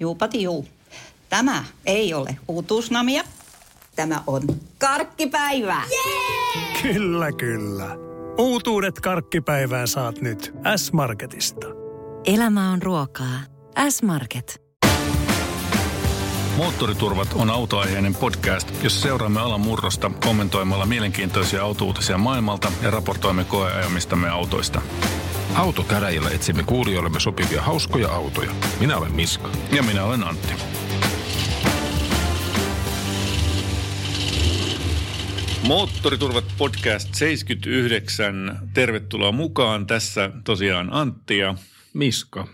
Juupati juu. Tämä ei ole uutuusnamia. Tämä on karkkipäivää. Yeah! Kyllä, kyllä. Uutuudet karkkipäivää saat nyt S-Marketista. Elämä on ruokaa. S-Market. Moottoriturvat on autoaiheinen podcast, jossa seuraamme alan murrosta kommentoimalla mielenkiintoisia autouutisia maailmalta ja raportoimme koeajamistamme autoista. Autokäräjillä etsimme kuulijoillemme sopivia hauskoja autoja. Minä olen Miska. Ja minä olen Antti. Moottoriturvat podcast 79. Tervetuloa mukaan. Tässä tosiaan Antti ja Miska.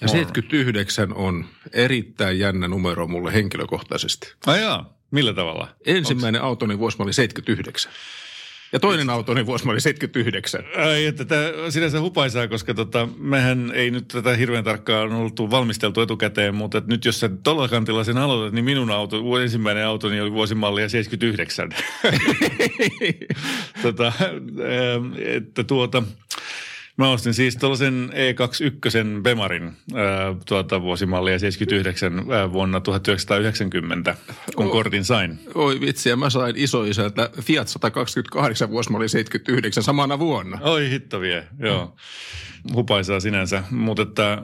Ja 79 on erittäin jännä numero mulle henkilökohtaisesti. Ai jaa, millä tavalla? Ensimmäinen Onks... autoni vuosi oli 79. Ja toinen autoni vuosi oli 79. Ai, että tämä sinänsä hupaisaa, koska tota, mehän ei nyt tätä hirveän tarkkaan oltu valmisteltu etukäteen, mutta nyt jos sä tuolla kantilla sen aloitat, niin minun auto, ensimmäinen autoni oli vuosimallia 79. tota, että tuota, Mä ostin siis tuollaisen E21 Bemarin äh, tuota, vuosimallia 79 äh, vuonna 1990, kun o, kortin sain. Oi vitsi, ja mä sain isoisältä Fiat 128 vuosimalli 79 samana vuonna. Oi hitto vie, joo. Hupaisaa sinänsä, mutta että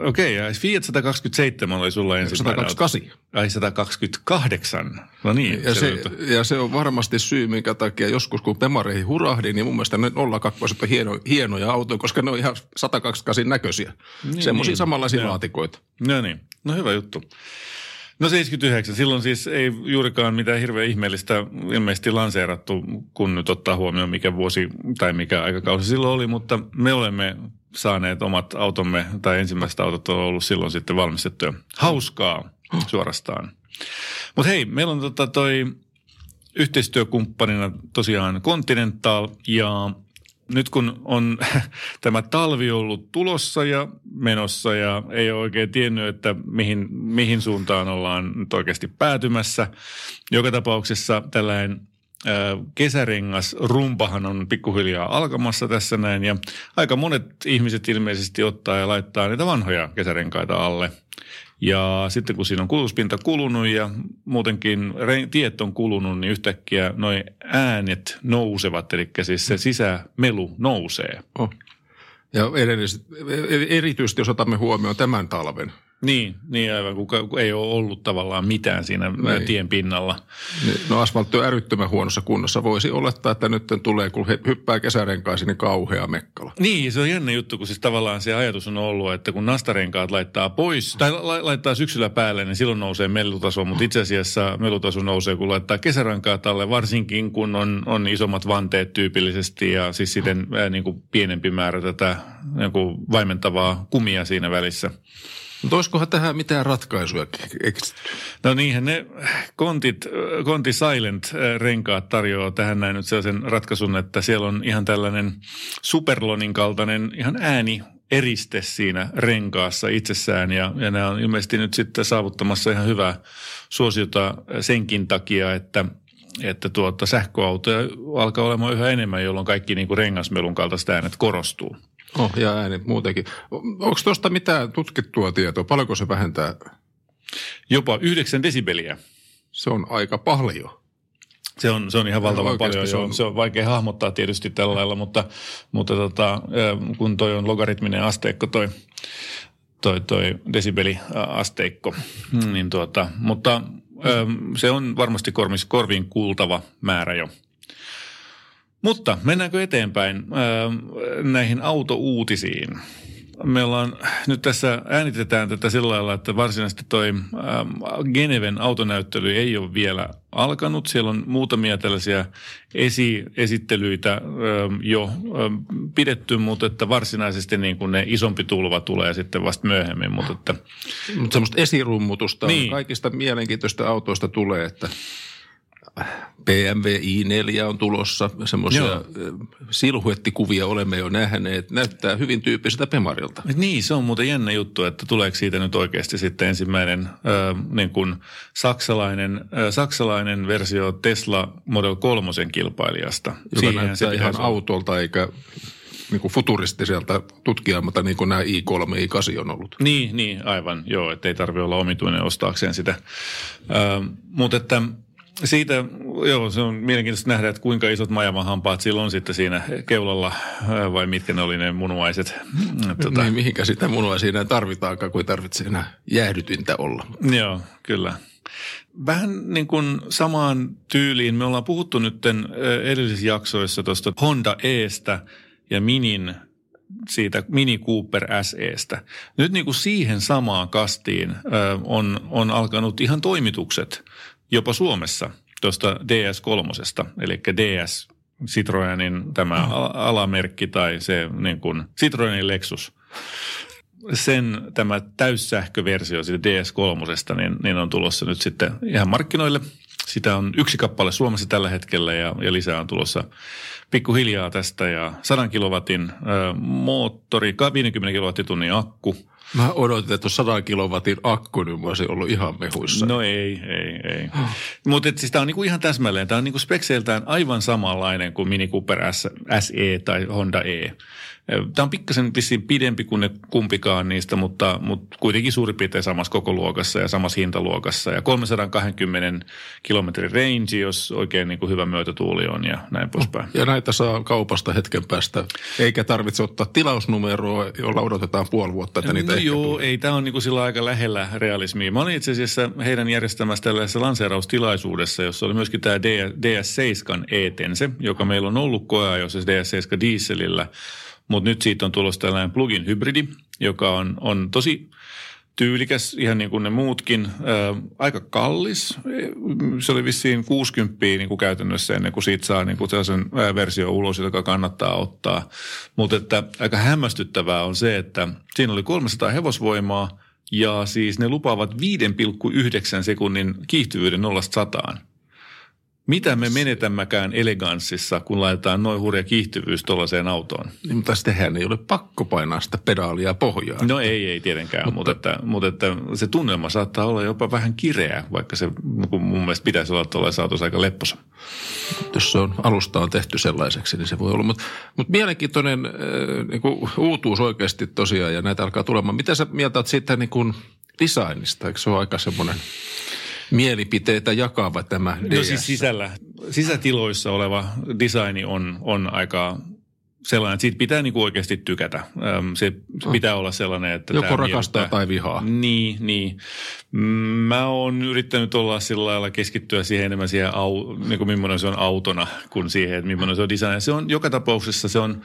okei, okay, Fiat 127 oli sulla ensimmäinen. 128. Ai 128. No niin. Ja se, ja se on varmasti syy, minkä takia joskus kun Bemareihin hurahdin, niin mun mielestä ne 02 on hieno, hienoja autoja, koska ne on ihan 128 näköisiä. Niin, Semmoisia niin. samanlaisia ja. laatikoita. No niin, no hyvä juttu. No 79, silloin siis ei juurikaan mitään hirveän ihmeellistä ilmeisesti lanseerattu, kun nyt ottaa huomioon mikä vuosi tai mikä aikakausi silloin oli, mutta me olemme saaneet omat automme, tai ensimmäiset autot on ollut silloin sitten valmistettuja. Hauskaa suorastaan. Mutta hei, meillä on tota toi yhteistyökumppanina tosiaan Continental ja nyt kun on tämä talvi ollut tulossa ja menossa ja ei ole oikein tiennyt, että mihin, mihin suuntaan ollaan nyt oikeasti päätymässä. Joka tapauksessa tällainen kesärengas rumpahan on pikkuhiljaa alkamassa tässä näin ja aika monet ihmiset ilmeisesti ottaa ja laittaa niitä vanhoja kesärenkaita alle. Ja sitten kun siinä on kulutuspinta kulunut ja muutenkin tiet on kulunut, niin yhtäkkiä noin äänet nousevat, eli siis se sisämelu nousee. Oh. Ja erityisesti jos otamme huomioon tämän talven, niin, niin aivan, kun ei ole ollut tavallaan mitään siinä niin. tien pinnalla. Niin, no asfaltti on älyttömän huonossa kunnossa. Voisi olettaa, että nyt tulee, kun hyppää kesärenkaisiin, niin kauhea mekkala. Niin, se on jännä juttu, kun siis tavallaan se ajatus on ollut, että kun nastarenkaat laittaa pois, tai la- laittaa syksyllä päälle, niin silloin nousee melutaso, mutta itse asiassa melutaso nousee, kun laittaa kesärenkaat alle, varsinkin kun on, on isommat vanteet tyypillisesti ja siis sitten ää, niin kuin pienempi määrä tätä niin kuin vaimentavaa kumia siinä välissä. Mutta olisikohan tähän mitään ratkaisuja? No niinhän ne kontit, konti Silent-renkaat tarjoaa tähän näin nyt sellaisen ratkaisun, että siellä on ihan tällainen Superlonin kaltainen ihan ääni eriste siinä renkaassa itsessään ja, ja nämä on ilmeisesti nyt sitten saavuttamassa ihan hyvää suosiota senkin takia, että että tuota, sähköautoja alkaa olemaan yhä enemmän, jolloin kaikki niin kuin rengasmelun kaltaiset äänet korostuu. Oh, ja ääni muutenkin. Onko tuosta mitään tutkittua tietoa? Paljonko se vähentää? Jopa 9 desibeliä. Se on aika paljon. Se on, se on ihan valtavan paljon. Se on... se on vaikea hahmottaa tietysti tällä lailla, mutta, mutta tota, kun toi on logaritminen asteikko toi, toi, toi desibeliasteikko, niin tuota, mutta se on varmasti korviin kuultava määrä jo. Mutta mennäänkö eteenpäin äh, näihin autouutisiin? Me ollaan, nyt tässä äänitetään tätä sillä lailla, että varsinaisesti toi äh, Geneven autonäyttely ei ole vielä alkanut. Siellä on muutamia tällaisia esi- esittelyitä äh, jo pidetty, mutta että varsinaisesti niin kuin ne isompi tulva tulee sitten vasta myöhemmin. Mutta että, Mutta semmoista esirummutusta niin. kaikista mielenkiintoista autoista tulee, että BMW i4 on tulossa, semmoisia silhuettikuvia olemme jo nähneet. Näyttää hyvin tyyppiseltä Pemarilta. Niin, se on muuten jännä juttu, että tuleeko siitä nyt oikeasti sitten ensimmäinen äh, niin kuin saksalainen, äh, saksalainen versio Tesla Model 3 kilpailijasta. Joka Siihen näyttää ihan autolta eikä niin kuin futuristiselta tutkijalta, niin kuin nämä i3 ja i8 on ollut. Niin, niin aivan, joo, että ei tarvitse olla omituinen ostaakseen sitä. Ö, mutta että siitä, joo, se on mielenkiintoista nähdä, että kuinka isot majavahampaat sillä on sitten siinä keulalla, vai mitkä ne oli ne munuaiset. Tota... Niin, mihinkä sitä munuaisia enää tarvitaankaan, kun ei tarvitse enää jäähdytintä olla. Joo, kyllä. Vähän niin kuin samaan tyyliin. Me ollaan puhuttu nyt edellisissä jaksoissa tuosta Honda Estä ja Minin siitä Mini Cooper SEstä. Nyt niin kuin siihen samaan kastiin on, on alkanut ihan toimitukset jopa Suomessa tuosta DS3, eli DS Citroenin tämä mm. alamerkki tai se niin kuin Citroenin Lexus sen tämä täyssähköversio siitä DS3, niin, niin on tulossa nyt sitten ihan markkinoille. Sitä on yksi kappale Suomessa tällä hetkellä ja, ja lisää on tulossa pikkuhiljaa tästä ja 100 kilowatin ö, moottori, 50 kilowattitunnin akku. Mä odotin, että 100 kilowatin akku, niin mä olisin ollut ihan mehuissa. No ei, ei, ei. Mutta siis tämä on niinku ihan täsmälleen, tämä on niinku spekseiltään aivan samanlainen kuin Mini Cooper SE tai Honda E. Tämä on pikkasen vissiin pidempi kuin ne kumpikaan niistä, mutta, mutta kuitenkin suurin piirtein samassa koko luokassa ja samassa hintaluokassa. Ja 320 kilometrin range, jos oikein niin kuin hyvä myötätuuli on ja näin poispäin. Ja näitä saa kaupasta hetken päästä, eikä tarvitse ottaa tilausnumeroa, jolla odotetaan puoli vuotta, että niitä no joo, tulee. ei, tämä on niin kuin sillä aika lähellä realismia. Mä olin itse asiassa heidän järjestämässä tällaisessa lanseeraustilaisuudessa, jossa oli myöskin tämä DS7 Etense, joka meillä on ollut koeajoissa DS7 dieselillä – mutta nyt siitä on tulossa tällainen plugin hybridi, joka on, on tosi tyylikäs, ihan niin kuin ne muutkin. Ää, aika kallis. Se oli vissiin 60 niin kuin käytännössä ennen kuin siitä saa niin kuin sellaisen versio ulos, joka kannattaa ottaa. Mutta että aika hämmästyttävää on se, että siinä oli 300 hevosvoimaa ja siis ne lupaavat 5,9 sekunnin kiihtyvyyden 0-100 mitä me menetämmäkään eleganssissa, kun laitetaan noin hurja kiihtyvyys tuollaiseen autoon? Niin, mutta sittenhän ei ole pakko painaa sitä pedaalia pohjaan. No ei, ei tietenkään, mutta, mutta, että, mutta että se tunnelma saattaa olla jopa vähän kireä, vaikka se mun mielestä pitäisi olla tuollaisessa autossa aika lepposa. Jos se on, alusta on tehty sellaiseksi, niin se voi olla. Mutta, mutta mielenkiintoinen äh, niin kuin uutuus oikeasti tosiaan, ja näitä alkaa tulemaan. Mitä sä mieltä siitä niin kuin designista? Eikö se ole aika semmoinen mielipiteitä jakava tämä DS. No siis sisällä, sisätiloissa oleva designi on, on aika sellainen, että siitä pitää niinku oikeasti tykätä. Se pitää olla sellainen, että... Joko rakastaa miellyttää. tai vihaa. Niin, niin. Mä oon yrittänyt olla sillä lailla keskittyä siihen enemmän siihen, au, niin kuin millainen se on autona, kuin siihen, että millainen se on design. Se on joka tapauksessa se on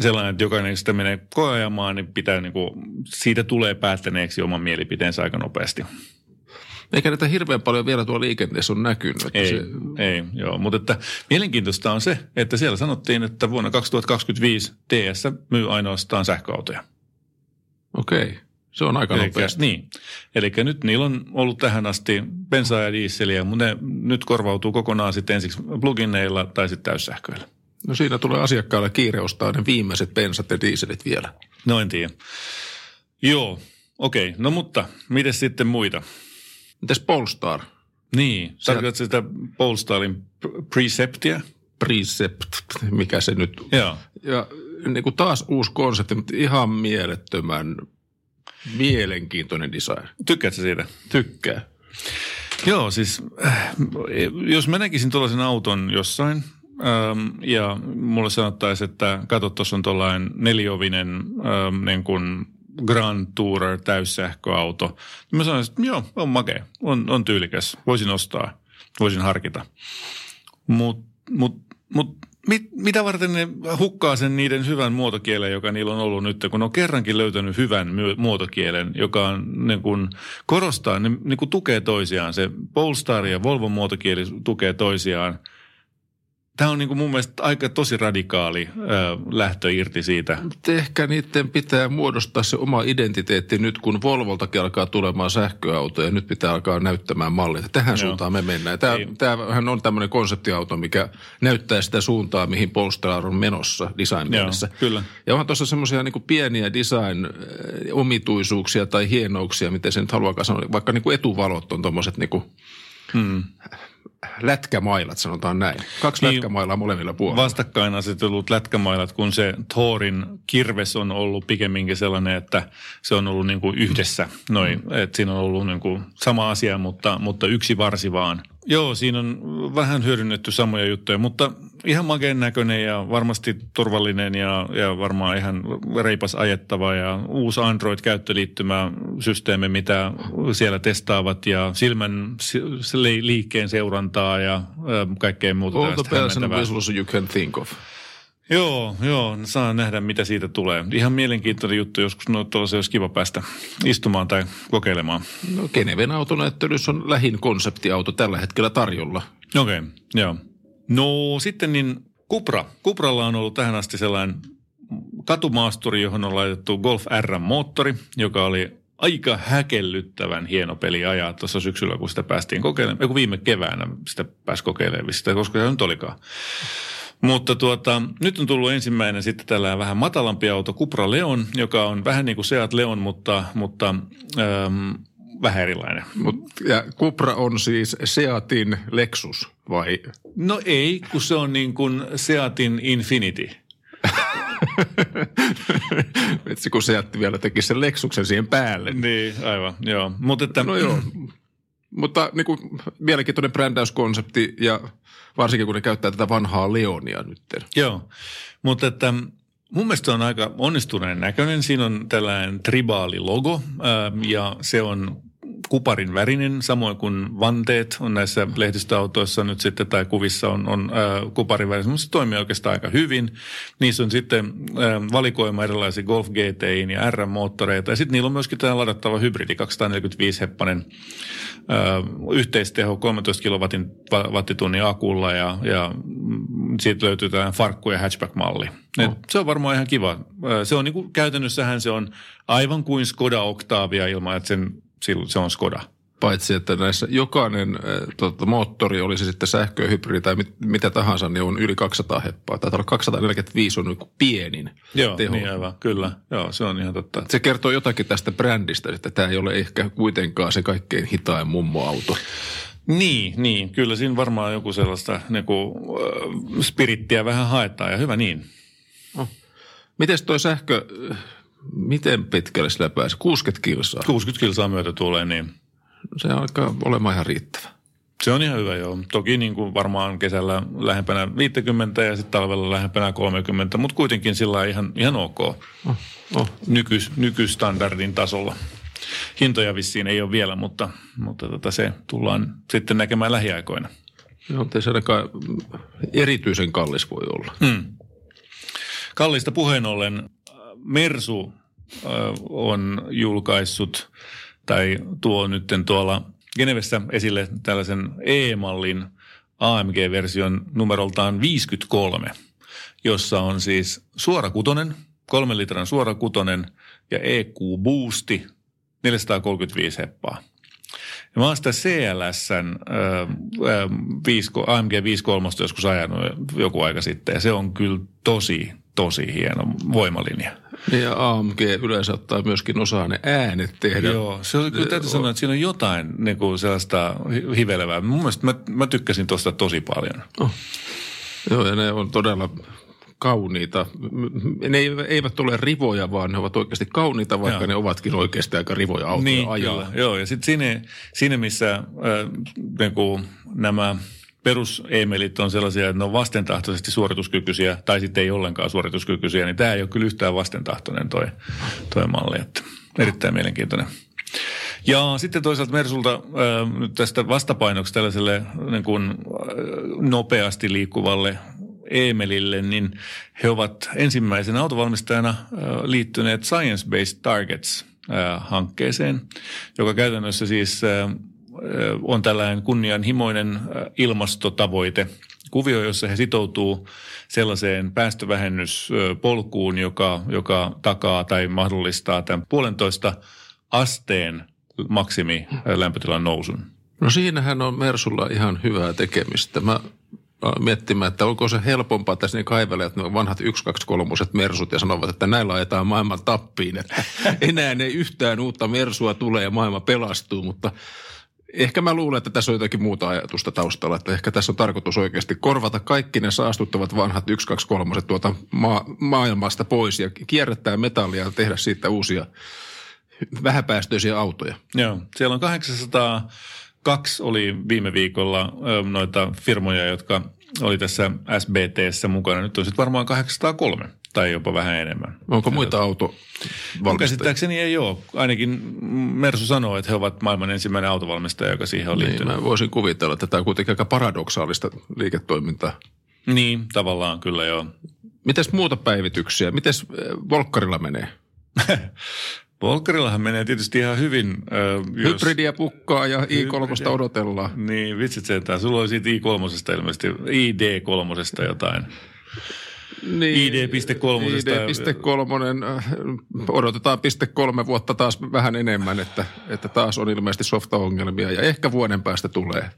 sellainen, että jokainen, kun sitä menee koeajamaan, niin pitää niin kuin, siitä tulee päättäneeksi oman mielipiteensä aika nopeasti. Eikä näitä hirveän paljon vielä tuolla liikenteessä on näkynyt. Ei, se... ei joo. Mutta että mielenkiintoista on se, että siellä sanottiin, että vuonna 2025 DS myy ainoastaan sähköautoja. Okei. Okay. Se on aika Elikkä, nopeasti. Niin. Eli nyt niillä on ollut tähän asti bensaa ja diisseliä, mutta ne nyt korvautuu kokonaan sitten ensiksi plugineilla tai sitten täyssähköillä. No siinä tulee asiakkaalle kiire ostaa ne viimeiset bensat ja dieselit vielä. No en tiedä. Joo, okei. Okay. No mutta, miten sitten muita? Mites Polestar? Niin, tarkoitatko sitä Polestarin Preceptia? Precept, mikä se nyt Joo. Ja niin kuin taas uusi konsepti, mutta ihan mielettömän mielenkiintoinen design. Tykkäätkö siitä? Tykkää. Joo, siis äh, jos mä näkisin tuollaisen auton jossain ähm, ja mulle sanottaisiin, että kato, tuossa on tuollainen neliovinen ähm, niin kuin Grand Tourer täyssähköauto. Mä sanoin, että joo, on makea, on, on tyylikäs, voisin ostaa, voisin harkita. Mutta mut, mut, mit, mitä varten ne hukkaa sen niiden hyvän muotokielen, joka niillä on ollut nyt, kun ne on kerrankin löytänyt hyvän muotokielen, joka on, niin kun, korostaa, ne niin kun tukee toisiaan. Se Polestar ja Volvo muotokieli tukee toisiaan – Tämä on niin kuin mun mielestä aika tosi radikaali ö, lähtö irti siitä. Ehkä niiden pitää muodostaa se oma identiteetti nyt, kun Volvoltakin alkaa tulemaan sähköautoja. Nyt pitää alkaa näyttämään mallia. Tähän Joo. suuntaan me mennään. Tämä, tämähän on tämmöinen konseptiauto, mikä näyttää sitä suuntaa, mihin Polestar on menossa design mielessä. Kyllä. Ja onhan tuossa semmoisia niin pieniä design-omituisuuksia tai hienouksia, miten se nyt haluaa sanoa. Vaikka niin kuin etuvalot on tuommoiset niin hmm. Lätkämailat, sanotaan näin. Kaksi niin, lätkämailaa molemmilla puolilla. Vastakkain asetellut lätkämailat, kun se Thorin kirves on ollut pikemminkin sellainen, että se on ollut niin kuin yhdessä. Noin, hmm. että siinä on ollut niin kuin sama asia, mutta, mutta yksi varsi vaan – Joo, siinä on vähän hyödynnetty samoja juttuja, mutta ihan makeen näköinen ja varmasti turvallinen ja, ja varmaan ihan reipas ajettava ja uusi Android-käyttöliittymä systeemi, mitä siellä testaavat ja silmän liikkeen seurantaa ja kaikkea muuta. All the bells and whistles you can think of. Joo, joo, saa nähdä mitä siitä tulee. Ihan mielenkiintoinen juttu, joskus no olisi kiva päästä istumaan tai kokeilemaan. No Geneven autonäyttelyssä on lähin konseptiauto tällä hetkellä tarjolla. Okei, okay, joo. No sitten niin Cupra. Cupralla on ollut tähän asti sellainen katumaasturi, johon on laitettu Golf R-moottori, joka oli aika häkellyttävän hieno peli ajaa tuossa syksyllä, kun sitä päästiin kokeilemaan. Kun viime keväänä sitä pääsi kokeilemaan, sitä, koska se nyt olikaan. Mutta tuota, nyt on tullut ensimmäinen sitten tällä vähän matalampi auto, Cupra Leon, joka on vähän niin kuin Seat Leon, mutta, mutta ähm, vähän erilainen. Mut, ja Cupra on siis Seatin Lexus vai? No ei, kun se on niin kuin Seatin Infinity. Vitsi, kun Seat vielä teki sen Lexuksen siihen päälle. Niin, aivan, joo. Mut että, no joo, mutta niin kuin, mielenkiintoinen brändäyskonsepti ja varsinkin kun ne käyttää tätä vanhaa Leonia nyt. Joo, mutta että mun mielestä on aika onnistuneen näköinen. Siinä on tällainen tribaali logo ja se on kuparin värinen, samoin kuin vanteet on näissä lehdistöautoissa nyt sitten, tai kuvissa on, on äh, kuparin värinen. Mutta se toimii oikeastaan aika hyvin. Niissä on sitten äh, valikoima erilaisia Golf GTI ja R-moottoreita. Ja sitten niillä on myöskin tämä ladattava hybridi, 245-heppanen äh, yhteisteho 13 kilowatin wattitunnin akulla ja, ja siitä löytyy tämä farkku- ja hatchback-malli. Oh. se on varmaan ihan kiva. Se on niin kuin, käytännössähän se on aivan kuin Skoda Octavia ilman, että sen se on Skoda. Paitsi, että näissä jokainen tota, moottori, oli se sitten sähköhybridi tai mit, mitä tahansa, niin on yli 200 heppaa. Taitaa olla 245 on niin pienin Joo, teho. niin aivan, kyllä. Joo, se on ihan totta. Se kertoo jotakin tästä brändistä, että tämä ei ole ehkä kuitenkaan se kaikkein hitain mummoauto. Niin, niin. Kyllä siinä varmaan joku sellaista niin kuin, äh, spirittiä vähän haetaan ja hyvä niin. No. Miten toi sähkö miten pitkälle sillä pääsee? 60 kilsaa? 60 kilsaa myötä tulee, niin. Se alkaa olemaan ihan riittävä. Se on ihan hyvä, joo. Toki niin kuin varmaan kesällä lähempänä 50 ja sitten talvella lähempänä 30, mutta kuitenkin sillä ihan, ihan ok. Oh, oh. Nyky, nykystandardin tasolla. Hintoja vissiin ei ole vielä, mutta, mutta tota se tullaan sitten näkemään lähiaikoina. Joo, se ainakaan erityisen kallis voi olla. Hmm. Kallista puheen ollen Mersu on julkaissut tai tuo nyt tuolla Genevessä esille tällaisen E-mallin AMG-version numeroltaan 53, jossa on siis suorakutonen, kolmen litran suorakutonen ja EQ-boosti 435 heppaa. Ja mä oon sitä CLSn AMG 53 joskus ajanut joku aika sitten ja se on kyllä tosi, tosi hieno voimalinja. Ja AMG yleensä ottaa myöskin osaa ne äänet tehdä. Joo, se on, kyllä täytyy sanoa, että siinä on jotain niin kuin sellaista hivelevää. Mun mielestä mä, mä tykkäsin tuosta tosi paljon. Oh. Joo, ja ne on todella kauniita. Ne eivät ole rivoja, vaan ne ovat oikeasti kauniita, vaikka Joo. ne ovatkin oikeasti aika rivoja autoja niin, ajaa. Kyllä. Joo, ja sitten siinä, siinä, missä äh, niin kuin nämä – perusemelit on sellaisia, että ne on vastentahtoisesti suorituskykyisiä tai sitten ei ollenkaan suorituskykyisiä, niin tämä ei ole kyllä yhtään vastentahtoinen toi, toi malli. Että erittäin mielenkiintoinen. Ja sitten toisaalta Mersulta äh, tästä vastapainoksi tällaiselle niin kuin, äh, nopeasti liikkuvalle Emelille, niin he ovat ensimmäisenä autovalmistajana äh, liittyneet Science Based Targets äh, hankkeeseen, joka käytännössä siis äh, on tällainen kunnianhimoinen ilmastotavoite, kuvio, jossa he sitoutuu sellaiseen päästövähennyspolkuun, joka, joka takaa tai mahdollistaa tämän puolentoista asteen maksimi lämpötilan nousun. No siinähän on Mersulla ihan hyvää tekemistä. Mä miettimään, että onko se helpompaa tässä ne kaivelijat, ne vanhat 1, 2, 3 mersut ja sanovat, että näillä ajetaan maailman tappiin, että enää ei yhtään uutta mersua tule ja maailma pelastuu, mutta Ehkä mä luulen, että tässä on jotakin muuta ajatusta taustalla, että ehkä tässä on tarkoitus oikeasti korvata kaikki ne saastuttavat vanhat 1, 2, 3 tuota maa, maailmasta pois ja kierrättää metallia ja tehdä siitä uusia vähäpäästöisiä autoja. Joo, siellä on 802 oli viime viikolla noita firmoja, jotka oli tässä SBTssä mukana. Nyt on sitten varmaan 803 tai jopa vähän enemmän. Onko muita auto Käsittääkseni ei ole. Ainakin Mersu sanoo, että he ovat maailman ensimmäinen autovalmistaja, joka siihen on liittynyt. Niin, mä voisin kuvitella, että tämä on kuitenkin aika paradoksaalista liiketoimintaa. Niin, tavallaan kyllä joo. Mites muuta päivityksiä? Mites äh, Volkkarilla menee? Volkkarillahan menee tietysti ihan hyvin. Äh, jos... Hybridiä pukkaa ja i3 odotellaan. Niin, vitsit sentään. Sulla oli siitä i3 ilmeisesti, id3 jotain. Niin, ID.3. ID.3. Äh, odotetaan piste kolme vuotta taas vähän enemmän, että, että taas on ilmeisesti softa-ongelmia ja ehkä vuoden päästä tulee.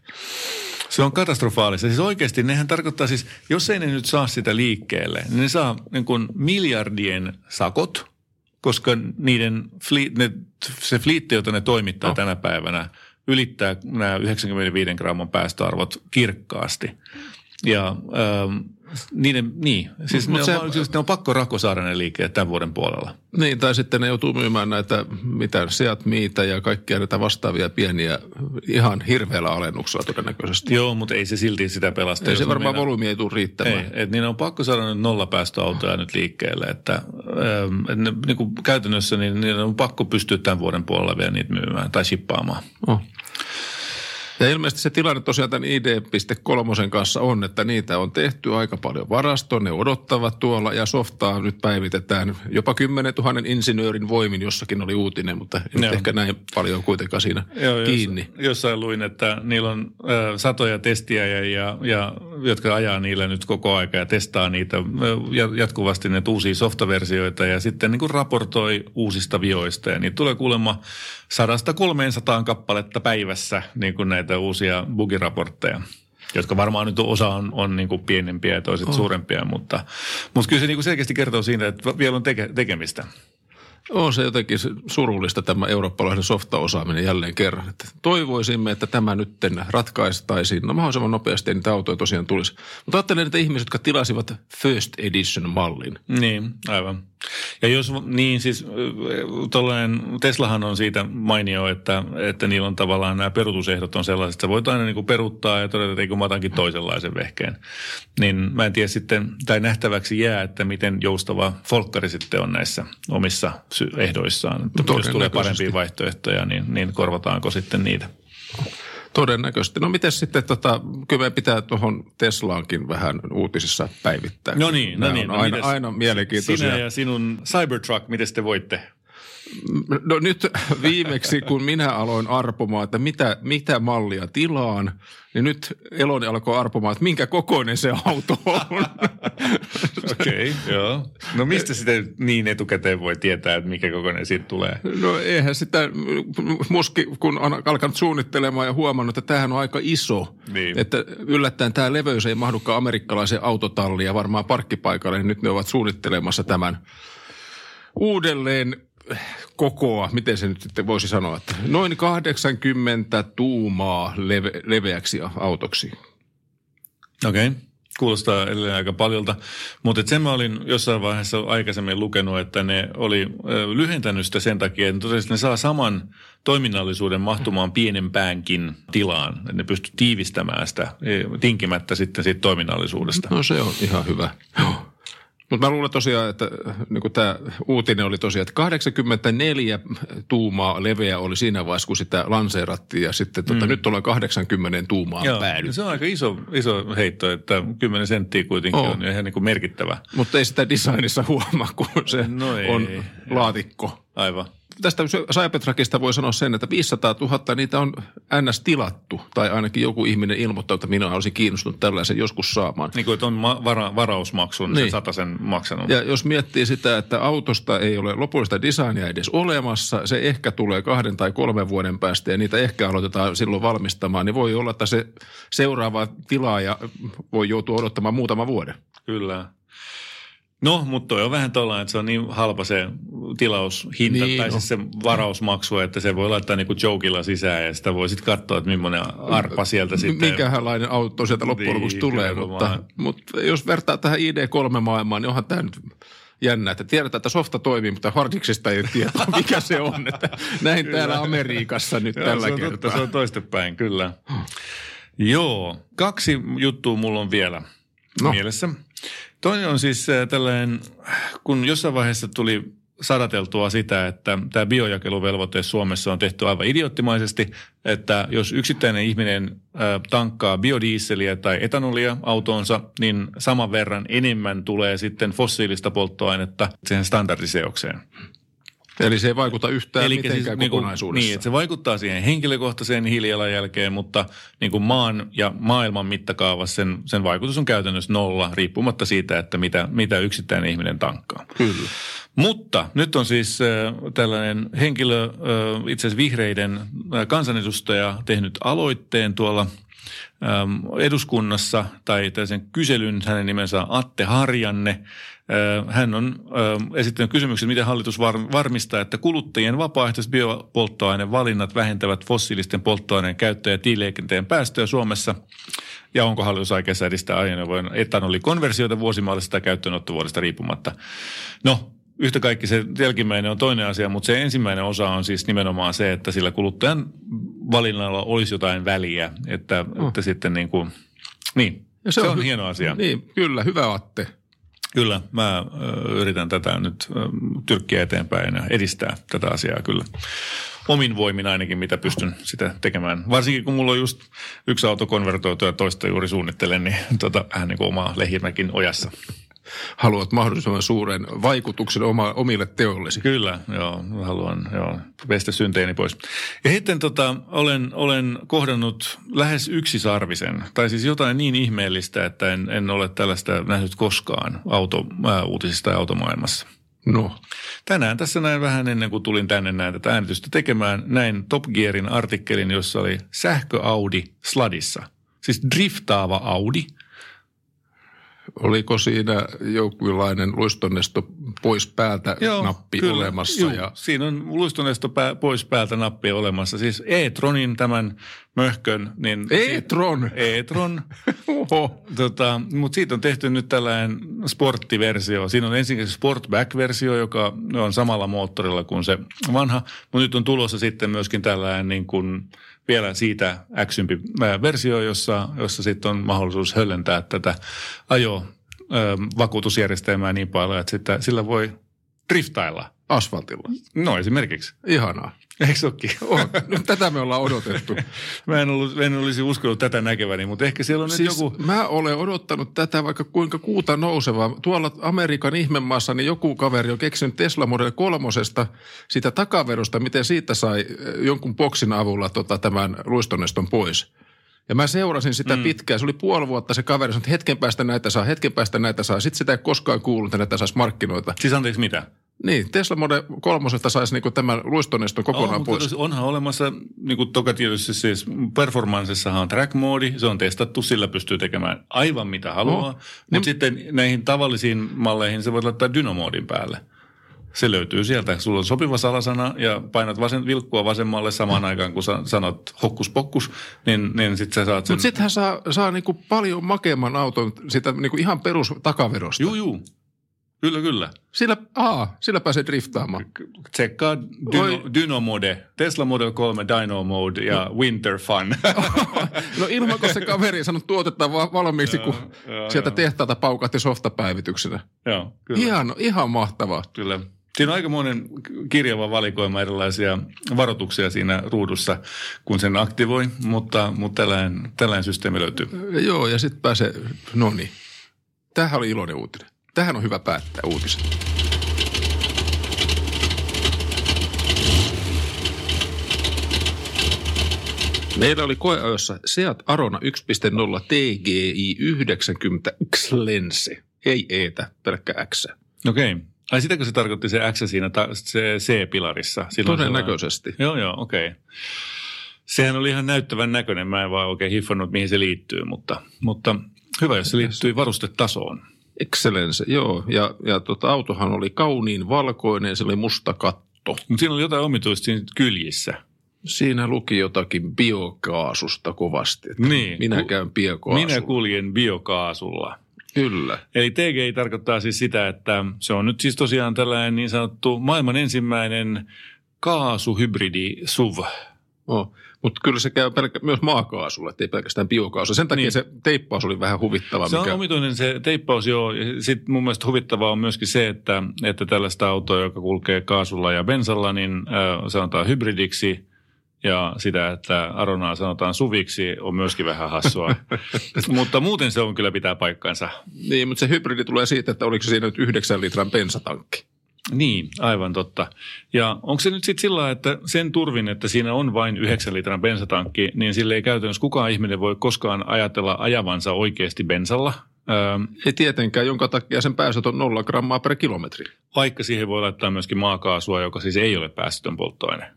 Se on katastrofaalista. Siis oikeasti nehän tarkoittaa siis, jos ei ne nyt saa sitä liikkeelle, niin ne saa niin kuin miljardien sakot, koska niiden fleet, ne, se fliitti, jota ne toimittaa no. tänä päivänä, ylittää nämä 95 gramman päästöarvot kirkkaasti. Ja ähm, niiden, niin, siis Mut ne, se, on, siis ne on pakko rako saada ne liikkeet tämän vuoden puolella. Niin, tai sitten ne joutuu myymään näitä, mitä, Seat Miitä ja kaikkia näitä vastaavia pieniä ihan hirveällä alennuksella todennäköisesti. Joo, mutta ei se silti sitä pelasta. Ei se varmaan meina... volyymi ei tule riittämään. Ei, että niin on pakko saada nyt nollapäästöautoja nyt liikkeelle, että, ähm, että ne, niin kuin käytännössä niin, niin on pakko pystyä tämän vuoden puolella vielä niitä myymään tai shippaamaan. Oh. Ja ilmeisesti se tilanne tosiaan tämän ID.3 kanssa on, että niitä on tehty aika paljon varastoon, ne odottavat tuolla ja softaa nyt päivitetään jopa 10 000 insinöörin voimin, jossakin oli uutinen, mutta ei ehkä näin paljon kuitenkaan siinä Joo, kiinni. Jos, jossain luin, että niillä on äh, satoja testiä ja, ja, ja, jotka ajaa niillä nyt koko aika ja testaa niitä jatkuvasti ne uusia softaversioita ja sitten niin kuin raportoi uusista vioista ja niitä tulee kuulemma sadasta 300 kappaletta päivässä niin kuin näitä uusia bugiraportteja jotka varmaan nyt osa on, on niin kuin pienempiä ja toiset oh. suurempia, mutta, mutta kyllä se niin kuin selkeästi kertoo siitä, että vielä on teke, tekemistä. On se jotenkin surullista tämä eurooppalainen softa-osaaminen jälleen kerran. Että toivoisimme, että tämä nyt ratkaistaisiin. No mahdollisimman nopeasti niitä autoja tosiaan tulisi. Mutta ajattelen niitä ihmisiä, jotka tilasivat First Edition-mallin. Niin, aivan. Ja jos niin, siis Teslahan on siitä mainio, että, että niillä on tavallaan nämä perutusehdot on sellaiset, että voit aina niin kuin peruuttaa ja todeta, että eikö mä otankin toisenlaisen vehkeen. Niin mä en tiedä sitten, tai nähtäväksi jää, että miten joustava folkkari sitten on näissä omissa ehdoissaan. No, jos tulee parempia vaihtoehtoja, niin, niin korvataanko sitten niitä? Todennäköisesti. No miten sitten, tota, kyllä me pitää tuohon Teslaankin vähän uutisissa päivittää. No niin, no niin. No aina, aina mielenkiintoisia. Sinä ja sinun Cybertruck, miten te voitte? No nyt viimeksi, kun minä aloin arpomaan, että mitä, mitä mallia tilaan, niin nyt Eloni alkoi arpomaan, että minkä kokoinen se auto on. Okei, okay, joo. No mistä sitä niin etukäteen voi tietää, että mikä kokoinen siitä tulee? No eihän sitä, muski kun on alkanut suunnittelemaan ja huomannut, että tämähän on aika iso. Niin. Että yllättäen tämä leveys ei mahdukaan amerikkalaisen autotalliin ja varmaan parkkipaikalle, niin nyt ne ovat suunnittelemassa tämän uudelleen kokoa, miten se nyt sitten voisi sanoa, että noin 80 tuumaa leve, leveäksi autoksi. Okei. Okay. Kuulostaa edelleen aika paljolta, mutta sen mä olin jossain vaiheessa aikaisemmin lukenut, että ne oli lyhentänyt sitä sen takia, että ne saa saman toiminnallisuuden mahtumaan pienempäänkin tilaan. Että ne pystyy tiivistämään sitä e, tinkimättä sitten siitä toiminnallisuudesta. No se on ihan hyvä. Joo. Mutta mä luulen tosiaan, että niin tämä uutinen oli tosiaan, että 84 tuumaa leveä oli siinä vaiheessa, kun sitä lanseerattiin ja sitten tota, mm. nyt ollaan 80 tuumaa Joo, päädy. Se on aika iso, iso heitto, että 10 senttiä kuitenkin oh. on ihan niin kuin merkittävä. Mutta ei sitä designissa huomaa, kun se no ei, on laatikko. Aivan tästä Cybertruckista voi sanoa sen, että 500 000 niitä on ns. tilattu. Tai ainakin joku ihminen ilmoittaa, että minä olisin kiinnostunut tällaisen joskus saamaan. Niin kuin, on vara, varausmaksun, niin. sen sen maksanut. Ja jos miettii sitä, että autosta ei ole lopullista designia edes olemassa, se ehkä tulee kahden tai kolmen vuoden päästä ja niitä ehkä aloitetaan silloin valmistamaan, niin voi olla, että se seuraava tilaaja voi joutua odottamaan muutama vuoden. Kyllä. No, mutta toi on vähän tuollainen, että se on niin halpa se tilaushinta Niin, tai siis se varausmaksu, että se voi laittaa niinku jokilla sisään ja sitä voi sitten katsoa, että millainen arpa sieltä sitten. Minkälainen auto sieltä loppujen lopuksi Niin, tulee, kyllä mutta, vaan. mutta jos vertaa tähän ID3-maailmaan, niin onhan tämä nyt jännä, että tiedetään, että softa toimii, mutta hardiksista ei tiedä, mikä se on. Että näin täällä Amerikassa nyt Joo, tällä se on kertaa. Totta, se on toistepäin, kyllä. Joo, kaksi juttua mulla on vielä no. mielessä. Toinen on siis äh, tällainen, kun jossain vaiheessa tuli sadateltua sitä, että tämä biojakeluvelvoite Suomessa on tehty aivan idioottimaisesti, että jos yksittäinen ihminen äh, tankkaa biodieseliä tai etanolia autoonsa, niin saman verran enemmän tulee sitten fossiilista polttoainetta siihen standardiseokseen. Eli se ei vaikuta yhtään Elikkä mitenkään siis, niinku- kokonaisuudessa. Niin, että se vaikuttaa siihen henkilökohtaiseen hiilijalanjälkeen, mutta niin kuin maan ja maailman mittakaavassa sen, sen vaikutus on käytännössä nolla, riippumatta siitä, että mitä, mitä yksittäinen ihminen tankkaa. Kyllä. Mutta nyt on siis äh, tällainen henkilö, äh, itse asiassa vihreiden äh, kansanedustaja tehnyt aloitteen tuolla eduskunnassa tai tällaisen kyselyn, hänen nimensä on Atte Harjanne. Hän on esittänyt kysymyksen, miten hallitus var- varmistaa, että kuluttajien vapaaehtoiset biopolttoainevalinnat vähentävät fossiilisten polttoaineen käyttöä ja tieliikenteen päästöjä Suomessa. Ja onko hallitus aikeissa edistää ajoneuvojen etanolikonversioita vuosimaallisesta käyttöönottovuodesta riippumatta. No, yhtä kaikki se jälkimmäinen on toinen asia, mutta se ensimmäinen osa on siis nimenomaan se, että sillä kuluttajan valinnalla olisi jotain väliä, että, oh. että sitten niin kuin, niin, se, se on, hy- hieno asia. Niin, kyllä, hyvä Atte. Kyllä, mä yritän tätä nyt tyrkkiä eteenpäin ja edistää tätä asiaa kyllä. Omin voimin ainakin, mitä pystyn sitä tekemään. Varsinkin kun mulla on just yksi auto konvertoitu ja toista juuri suunnittelen, niin tota, vähän niin kuin omaa lehimäkin ojassa. Haluat mahdollisimman suuren vaikutuksen oma, omille teollesi. Kyllä, joo, haluan joo, pestä synteeni pois. Ja sitten tota, olen, olen kohdannut lähes yksisarvisen, tai siis jotain niin ihmeellistä, että en, en ole tällaista nähnyt koskaan auto, ää, uutisista ja automaailmassa. No, Tänään tässä näin vähän ennen kuin tulin tänne näin tätä äänitystä tekemään, näin Top Gearin artikkelin, jossa oli sähkö Audi sladissa. Siis driftaava Audi. Oliko siinä jonkinlainen luistonnesto pois päältä nappi kyllä. olemassa? Juu, Ja, Siinä on luistonesto pää, pois päältä nappi olemassa. Siis e-tronin tämän möhkön. Niin E-tron? E-tron. Oho. Tota, mutta siitä on tehty nyt tällainen sporttiversio. Siinä on ensinnäkin Sportback-versio, joka on samalla moottorilla kuin se vanha. Mutta nyt on tulossa sitten myöskin tällainen niin kuin vielä siitä äksympi ää, versio, jossa, jossa sitten on mahdollisuus höllentää tätä ajo ö, vakuutusjärjestelmää niin paljon, että sitä, sillä voi driftailla. Asfaltilla. No esimerkiksi. Ihanaa. Eikö se olekin? On. No, tätä me ollaan odotettu. Mä en, ollut, en olisi uskonut tätä näkeväni, mutta ehkä siellä on Siis nyt joku... mä olen odottanut tätä vaikka kuinka kuuta nousevaa. Tuolla Amerikan ihmemaassa niin joku kaveri on keksinyt Tesla Model 3 sitä takaverosta, miten siitä sai eh, jonkun boksin avulla tota, tämän luistoneston pois. Ja mä seurasin sitä mm. pitkään. Se oli puoli vuotta se kaveri sanoi, että hetken päästä näitä saa, hetken päästä näitä saa. Sitten sitä ei koskaan kuullut, että näitä saisi markkinoita. Siis anteeksi mitä? Niin, Tesla Model 3 saisi niinku tämän luistoneston kokonaan Oh, pois. onhan olemassa, niin kuin toka tietysti siis performanssessahan on track-moodi, se on testattu, sillä pystyy tekemään aivan mitä haluaa. No. Mutta sitten näihin tavallisiin malleihin se voit laittaa dynamoodin päälle. Se löytyy sieltä. Sulla on sopiva salasana ja painat vasen, vilkkua vasemmalle samaan aikaan, kun sanot hokkus pokkus, niin, niin sitten sä saat sen. Mutta sitten hän saa, saa niinku paljon makeamman auton sitä niinku ihan perus takaverosta. Juu, juu. Kyllä, kyllä. Sillä, aa, sillä pääsee driftaamaan. Tsekkaa Oi. Dyno, Dynamode, Tesla Model 3 Dyno Mode ja Winter Fun. No ilman, kun se kaveri ei saanut tuotetta va- valmiiksi, kun joo, sieltä joo. tehtaalta paukahti softapäivityksenä. Joo, kyllä. Ihan, ihan mahtavaa. Kyllä. Siinä on aikamoinen kirjava valikoima erilaisia varoituksia siinä ruudussa, kun sen aktivoi, mutta, mutta tällainen, tällainen systeemi löytyy. Joo, ja sitten pääsee, no niin. Tämähän oli iloinen uutinen. Tähän on hyvä päättää uutiset. Meillä oli koeajossa Seat Arona 1.0 TGI 90 X-Lense. Ei eetä, pelkkä X. Okei. Ai sitäkö se tarkoitti se X siinä ta- se C-pilarissa? Sillä on Todennäköisesti. sellainen- Joo, joo, okei. Sehän oli ihan näyttävän näköinen. Mä en vaan oikein hiffannut, mihin se liittyy, mutta, mutta hyvä, jos se liittyy varustetasoon. Excellence, joo. Ja, ja tota, autohan oli kauniin valkoinen, se oli musta katto. Mutta siinä oli jotain omituista siinä kyljissä. Siinä luki jotakin biokaasusta kovasti. Että Niin. Minä käyn biokaasulla. Minä kuljen biokaasulla. Kyllä. Eli TGI tarkoittaa siis sitä, että se on nyt siis tosiaan tällainen niin sanottu maailman ensimmäinen kaasuhybridi SUV. Oh. Mutta kyllä se käy pelkä, myös maakaasulla, ettei pelkästään biokaasulla. Sen takia Niin. se teippaus oli vähän huvittava. Se on mikä... omituinen se teippaus, joo. Sitten mun mielestä huvittavaa on myöskin se, että, että tällaista autoa, joka kulkee kaasulla ja bensalla, niin äh, sanotaan hybridiksi. Ja sitä, että Aronaa sanotaan suviksi, on myöskin vähän hassua. Mutta muuten se on kyllä pitää paikkansa. Niin, mutta se hybridi tulee siitä, että oliko siinä nyt 9 litran bensatankki. Niin, aivan totta. Ja onko se nyt sitten sillä että sen turvin, että siinä on vain 9 litran bensatankki, niin sille ei käytännössä kukaan ihminen voi koskaan ajatella ajavansa oikeasti bensalla, öö, Ei tietenkään, jonka takia sen päästöt on 0 grammaa per kilometri. vaikka siihen voi laittaa myöskin maakaasua, joka siis ei ole päästötön polttoaine.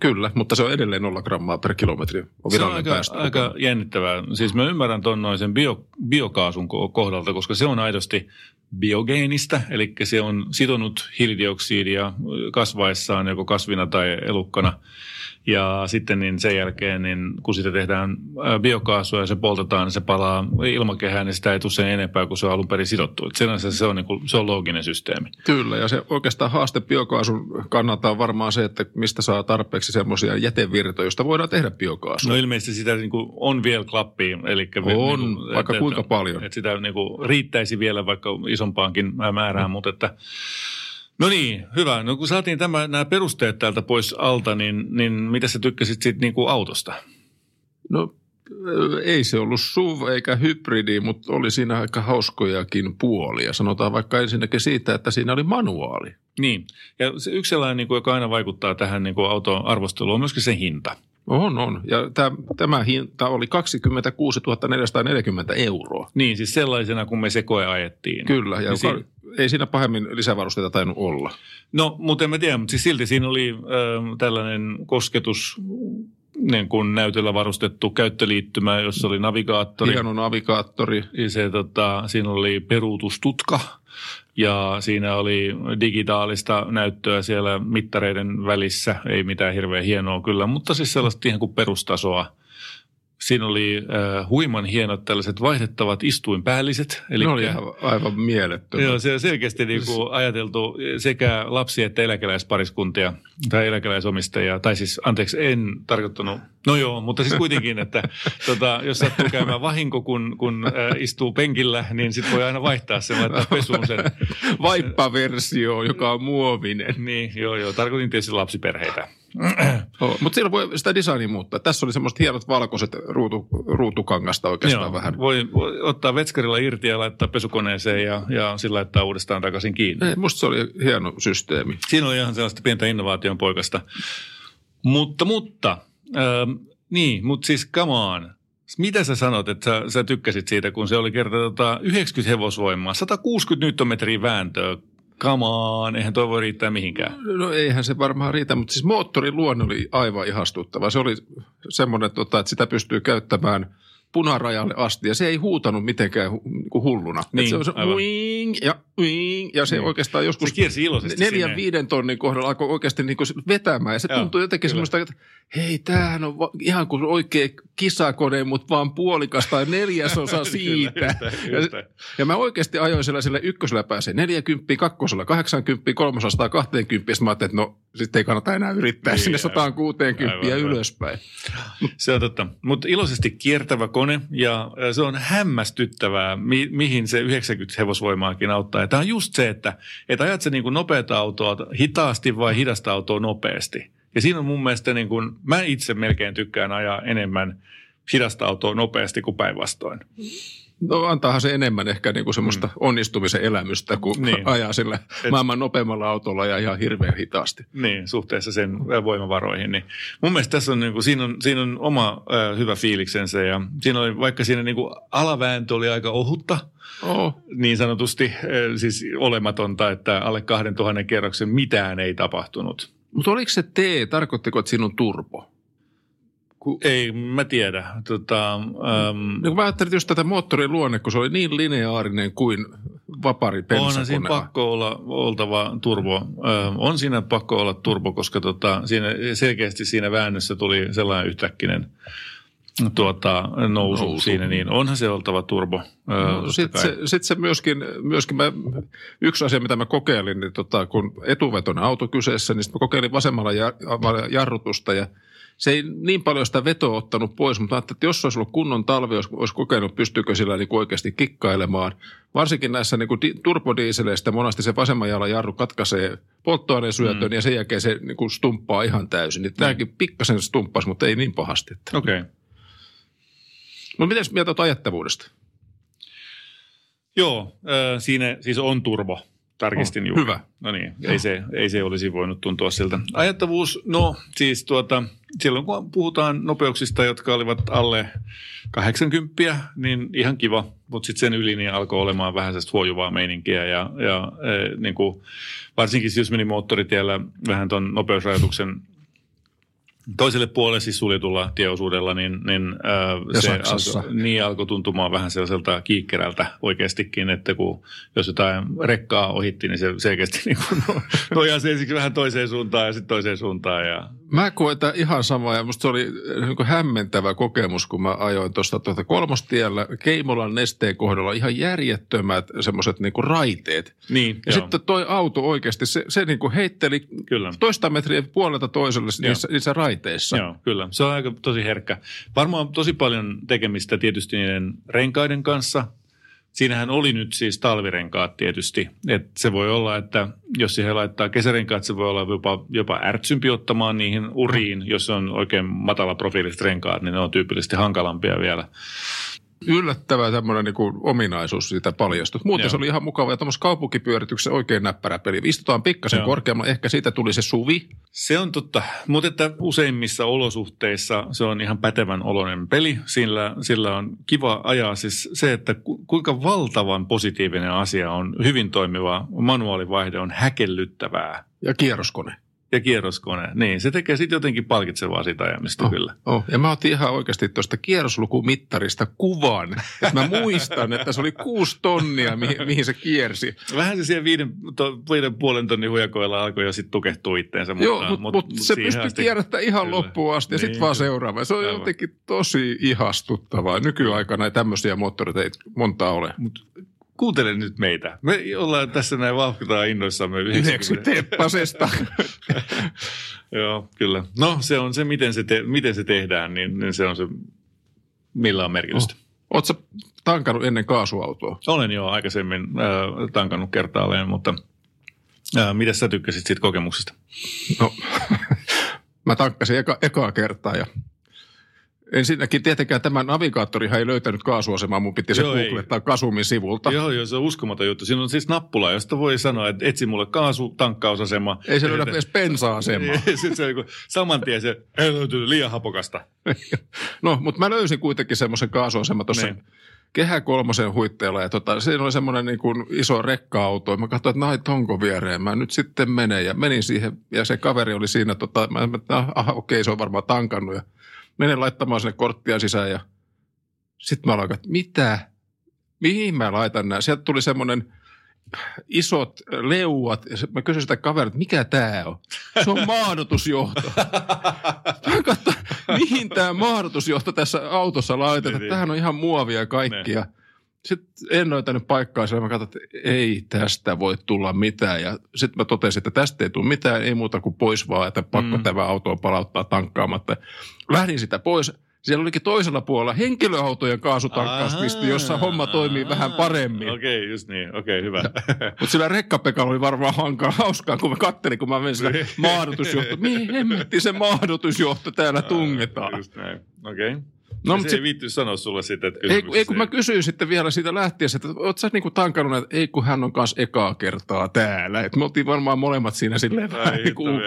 Kyllä, mutta se on edelleen 0 grammaa per kilometri. On Se on aika, päästö. aika jännittävää. Siis mä ymmärrän tuon noin sen bio, biokaasun ko- kohdalta, koska se on aidosti biogeenistä, eli se on sitonut hiilidioksidia kasvaessaan joko kasvina tai elukkana. Ja sitten niin sen jälkeen, niin kun sitä tehdään ää, biokaasua ja se poltetaan, niin se palaa ilmakehään, niin sitä ei tule sen enempää kuin se on alun perin sidottu. Et sinänsä se on, niin kuin, se on looginen systeemi. Kyllä, ja se oikeastaan haaste biokaasun kannalta on varmaan se, että mistä saa tarpeeksi semmoisia jätevirtoja, joista voidaan tehdä biokaasua. No ilmeisesti sitä niin kuin on vielä klappiin. Eli On, vaikka kuinka paljon. Että sitä niin kuin riittäisi vielä vaikka isompaankin määrään, mutta että No niin, hyvä. No kun saatiin tämä, nämä perusteet täältä pois alta, niin, niin mitä sä tykkäsit siitä niin kuin autosta? No ei se ollut SUV eikä hybridi, mutta oli siinä aika hauskojakin puolia. Sanotaan vaikka ensinnäkin siitä, että siinä oli manuaali. Niin, ja se yksi sellainen, niin kuin, joka aina vaikuttaa tähän niin kuin auton arvosteluun, on myöskin sen hinta. On, on. Ja tämä, tämä hinta oli 26 440 euroa. Niin, siis sellaisena, kun me se koe ajettiin. Kyllä, ja Niin si- ei siinä pahemmin lisävarusteita tainnut olla. No, mutta en mä tiedä, mutta siis silti siinä oli äh, tällainen kosketus, niin kuin näytöllä varustettu käyttöliittymä, jossa oli navigaattori. Hieno navigaattori. Ja se, tota, siinä oli peruutustutka ja siinä oli digitaalista näyttöä siellä mittareiden välissä. Ei mitään hirveän hienoa kyllä, mutta siis sellaista ihan kuin perustasoa. Siinä oli äh, huiman hienot tällaiset vaihdettavat istuinpäälliset. Eli ne oli ihan, aivan mielettömiä. Joo, se on selkeästi niin kuin ajateltu sekä lapsi- että eläkeläispariskuntia tai eläkeläisomistajia. Tai siis, anteeksi, en tarkoittanut, no joo, mutta siis kuitenkin, että tota, jos sattuu käymään vahinko, kun, kun äh, istuu penkillä, niin sitten voi aina vaihtaa sen, laittaa pesuun sen. Vaippaversio, joka on muovinen. Niin, joo, joo, tarkoitin tietysti lapsiperheitä. Oh, mutta siellä voi sitä designia muuttaa. Tässä oli semmoiset hienot valkoiset ruutu, ruutukangasta oikeastaan Joo, vähän. voi, voi ottaa vetskarilla irti ja laittaa pesukoneeseen ja, ja sillä laittaa uudestaan takaisin kiinni. Ei, musta se oli hieno systeemi. Siinä oli ihan sellaista pientä innovaation poikasta. Mutta, mutta, ähm, niin, mutta siis come on. Mitä sä sanot, että sä, sä tykkäsit siitä, kun se oli kerta tota, 90 hevosvoimaa, 160 newtonmetriä vääntöä. Come on, eihän toi voi riittää mihinkään. No eihän se varmaan riitä, mutta siis moottorin luonne oli aivan ihastuttava. Se oli semmoinen, tota, että sitä pystyy käyttämään punarajalle asti ja se ei huutanut mitenkään niin hulluna. Niin, Et se on se uing ja uing ja se Niin. oikeastaan joskus Se kiersi neljän sinne. viiden tonnin kohdalla alkoi oikeasti niin vetämään ja se Joo, tuntui jotenkin kyllä. semmoista, että hei tämähän on va- ihan kuin oikea kisakone, mutta vaan puolikas tai neljäsosa siitä. Kyllä, just näin, just. Ja mä oikeasti ajoin sellaiselle ykkösellä pääsee 40, kakkosella 80, kolmosella 20, sitten mä ajattelin, että no sitten ei kannata enää yrittää Niin, sinne aivan. 160 Aivan, aivan. ylöspäin. Se on totta. Mutta iloisesti kiertävä kone ja äh, se on hämmästyttävää, mi- mihin se 90 hevosvoimaakin auttaa. Ja tämä on just se, että et ajat se niin kuin nopeata autoa hitaasti vai hidasta autoa nopeasti. Ja siinä on mun mielestä, niin kuin, mä itse melkein tykkään ajaa enemmän hidasta autoa nopeasti kuin päinvastoin. No antaahan se enemmän ehkä niinku semmoista mm. onnistumisen elämystä, kun Niin. niin. ajaa sillä Et- maailman nopeimmalla autolla ja ihan hirveän hitaasti. Niin, suhteessa sen äh, voimavaroihin. Niin mun mielestä tässä on, niin kuin, siinä on, siinä on oma äh, hyvä fiiliksensä ja siinä oli, vaikka siinä niin kuin alavääntö oli aika ohutta, Oh. niin sanotusti eh, siis olematonta, että alle 2000 kerroksen mitään ei tapahtunut. Mutta oliko se T, tarkoittiko, että siinä on turbo? Ku, Ei, mä tiedä. Tota, äm, niin kun mä ajattelin just tätä moottorin luonne, kun se oli niin lineaarinen kuin vapari Onhan siinä pakko olla oltava turbo. Ö, on siinä pakko olla turbo, koska tota, siinä, selkeästi siinä väännössä tuli sellainen yhtäkkinen tuota, nousu, nousu, siinä, niin onhan se oltava turbo. No, Sitten se, sit se myöskin, myöskin mä, yksi asia, mitä mä kokeilin, niin tota, kun etuvetoinen auto kyseessä, niin mä kokeilin vasemmalla jarrutusta ja se ei niin paljon sitä vetoa ottanut pois, mutta ajattelin, että jos olisi ollut kunnon talvi, olisi, olisi kokenut, pystyykö sillä niin oikeasti kikkailemaan. Varsinkin näissä niin di, turbodiiseleistä monasti se vasemman jalan jarru katkaisee polttoaineen syötön mm. ja sen jälkeen se niin kuin stumppaa ihan täysin. Niin mm. Tämäkin pikkasen stumppasi, mutta ei niin pahasti. Okei. Okay. Mutta miten mieltä ajattavuudesta? Joo, äh, siinä siis on turbo. Tarkistin oh, juuri. Hyvä. No niin, ei se, ei se olisi voinut tuntua siltä. Ajattavuus, no siis tuota, silloin kun puhutaan nopeuksista, jotka olivat alle 80, niin ihan kiva, mutta sitten sen yli niin alkoi olemaan vähän sellaista huojuvaa meininkiä ja, ja e, niin kuin, varsinkin jos meni moottoritiellä vähän tuon nopeusrajoituksen toiselle puolelle siis suljetulla tieosuudella, niin, niin äh, se alkoi, niin alkoi tuntumaan vähän sellaiselta kiikkerältä oikeastikin, että kun jos jotain rekkaa ohitti, niin se selkeästi niin kuin nojaa se ensiksi vähän toiseen suuntaan ja sitten toiseen suuntaan. Ja... Mä koen ihan samaa ja musta se oli niin kuin hämmentävä kokemus, kun mä ajoin tuosta tuota kolmostiellä Keimolan nesteen kohdalla ihan järjettömät semmoiset niin raiteet. Niin, ja joo. sitten toi auto oikeasti, se, se niin kuin heitteli Kyllä. toista metriä puolelta toiselle niissä, niissä raiteissa raiteissa. Joo, kyllä. Se on aika tosi herkkä. Varmaan tosi paljon tekemistä tietysti niiden renkaiden kanssa. Siinähän oli nyt siis talvirenkaat tietysti. Et se voi olla, että jos siihen laittaa kesärenkaat, se voi olla jopa, jopa ärtsympi ottamaan niihin uriin. Jos on oikein matala profiiliset renkaat, niin ne on tyypillisesti hankalampia vielä yllättävä tämmöinen niin kuin ominaisuus siitä paljastui. Muuten Joo. se oli ihan mukava ja tuommoisessa kaupunkipyörityksessä oikein näppärä peli. Istutaan pikkasen Joo. korkeammalla, ehkä siitä tuli se suvi. Se on totta, mutta että useimmissa olosuhteissa se on ihan pätevän oloinen peli. Sillä, sillä on kiva ajaa siis se, että kuinka valtavan positiivinen asia on hyvin toimiva manuaalivaihde on häkellyttävää. Ja kierroskone. Ja kierroskone. Niin, se tekee sitten jotenkin palkitsevaa sitä ajamista oh, kyllä. Oh. Ja mä otin ihan oikeasti tuosta kierroslukumittarista kuvan. mä muistan, että se oli kuusi tonnia, mihin, mihin se kiersi. Vähän se siellä viiden, to, viiden puolen tonnin hujakoilla alkoi jo sitten tukehtua itteensä. Joo, mutta, mut, mut, se pystyi asti... kierrättämään ihan kyllä. loppuun asti ja niin, sitten vaan seuraava. Se on aivan. jotenkin tosi ihastuttavaa. Nykyaikana ei tämmöisiä moottoreita ei montaa ole. Mut kuuntele nyt meitä. Me ollaan tässä näin vauhkitaan innoissamme. 90 teppasesta. Joo, kyllä. No se on se, miten se, te, miten se tehdään, niin, niin se on se, millä on merkitystä. Oh. Oletko tankannut ennen kaasuautoa? Olen jo aikaisemmin äh, tankannut kertaalleen, mutta äh, mitä sä tykkäsit siitä kokemuksesta? No, mä tankkasin eka, ekaa kertaa ja Ensinnäkin tietenkään tämä navigaattorihan ei löytänyt kaasuasemaa, mun piti se googlettaa Kasumin sivulta. Joo, joo, se on uskomaton juttu. Siinä on siis nappula, josta voi sanoa, että etsi mulle kaasutankkausasema. Ei se löydä edes pensa-asemaa. Sitten se on saman tien se, ei löytynyt liian hapokasta. no, mutta mä löysin kuitenkin semmoisen kaasuaseman tuossa niin. Kehä kolmosen huitteella ja tota, siinä oli semmoinen niin kuin iso rekka-auto. Mä katsoin, että nait onko viereen. Mä nyt sitten menen ja menin siihen ja se kaveri oli siinä, tota, mä, mä aha, okei, se on varmaan tankannut ja menen laittamaan sinne korttia sisään ja sitten mä aloin, että mitä? Mihin mä laitan nämä? Sieltä tuli semmoinen isot leuat. Ja mä kysyin sitä kaverilta, mikä tämä on? Se on mahdotusjohto. Mä katsoin, mihin tämä mahdotusjohto tässä autossa laitetaan. Niin, niin. Tämähän on ihan muovia kaikkia. Ne. Sitten en löytänyt paikkaa siellä. Mä katsoin, että ei tästä voi tulla mitään. Ja sitten mä totesin, että tästä ei tule mitään, ei muuta kuin pois vaan, että pakko mm. tämä auto palauttaa tankkaamatta. Lähdin sitä pois. Siellä olikin toisella puolella henkilöautojen kaasutankkauspisti, jossa homma toimii vähän paremmin. Okei, okay, just niin. Okei, okay, hyvä. Mutta sillä rekkapekalla oli varmaan hankala, hauskaa, kun mä kattelin, kun mä menin sillä maadotusjohto. Mihin hemmetti se maadotusjohto täällä tungetaan? Just näin. Okei. Okay. No, mutta se ei viitty sanoa sulle sitä, että ei, ei, kun mä kysyin sitten vielä siitä lähtiessä, että oot sä niinku tankannut, että ei kun hän on kanssa ekaa kertaa täällä. Et me oltiin varmaan molemmat siinä silleen vähän niin kuin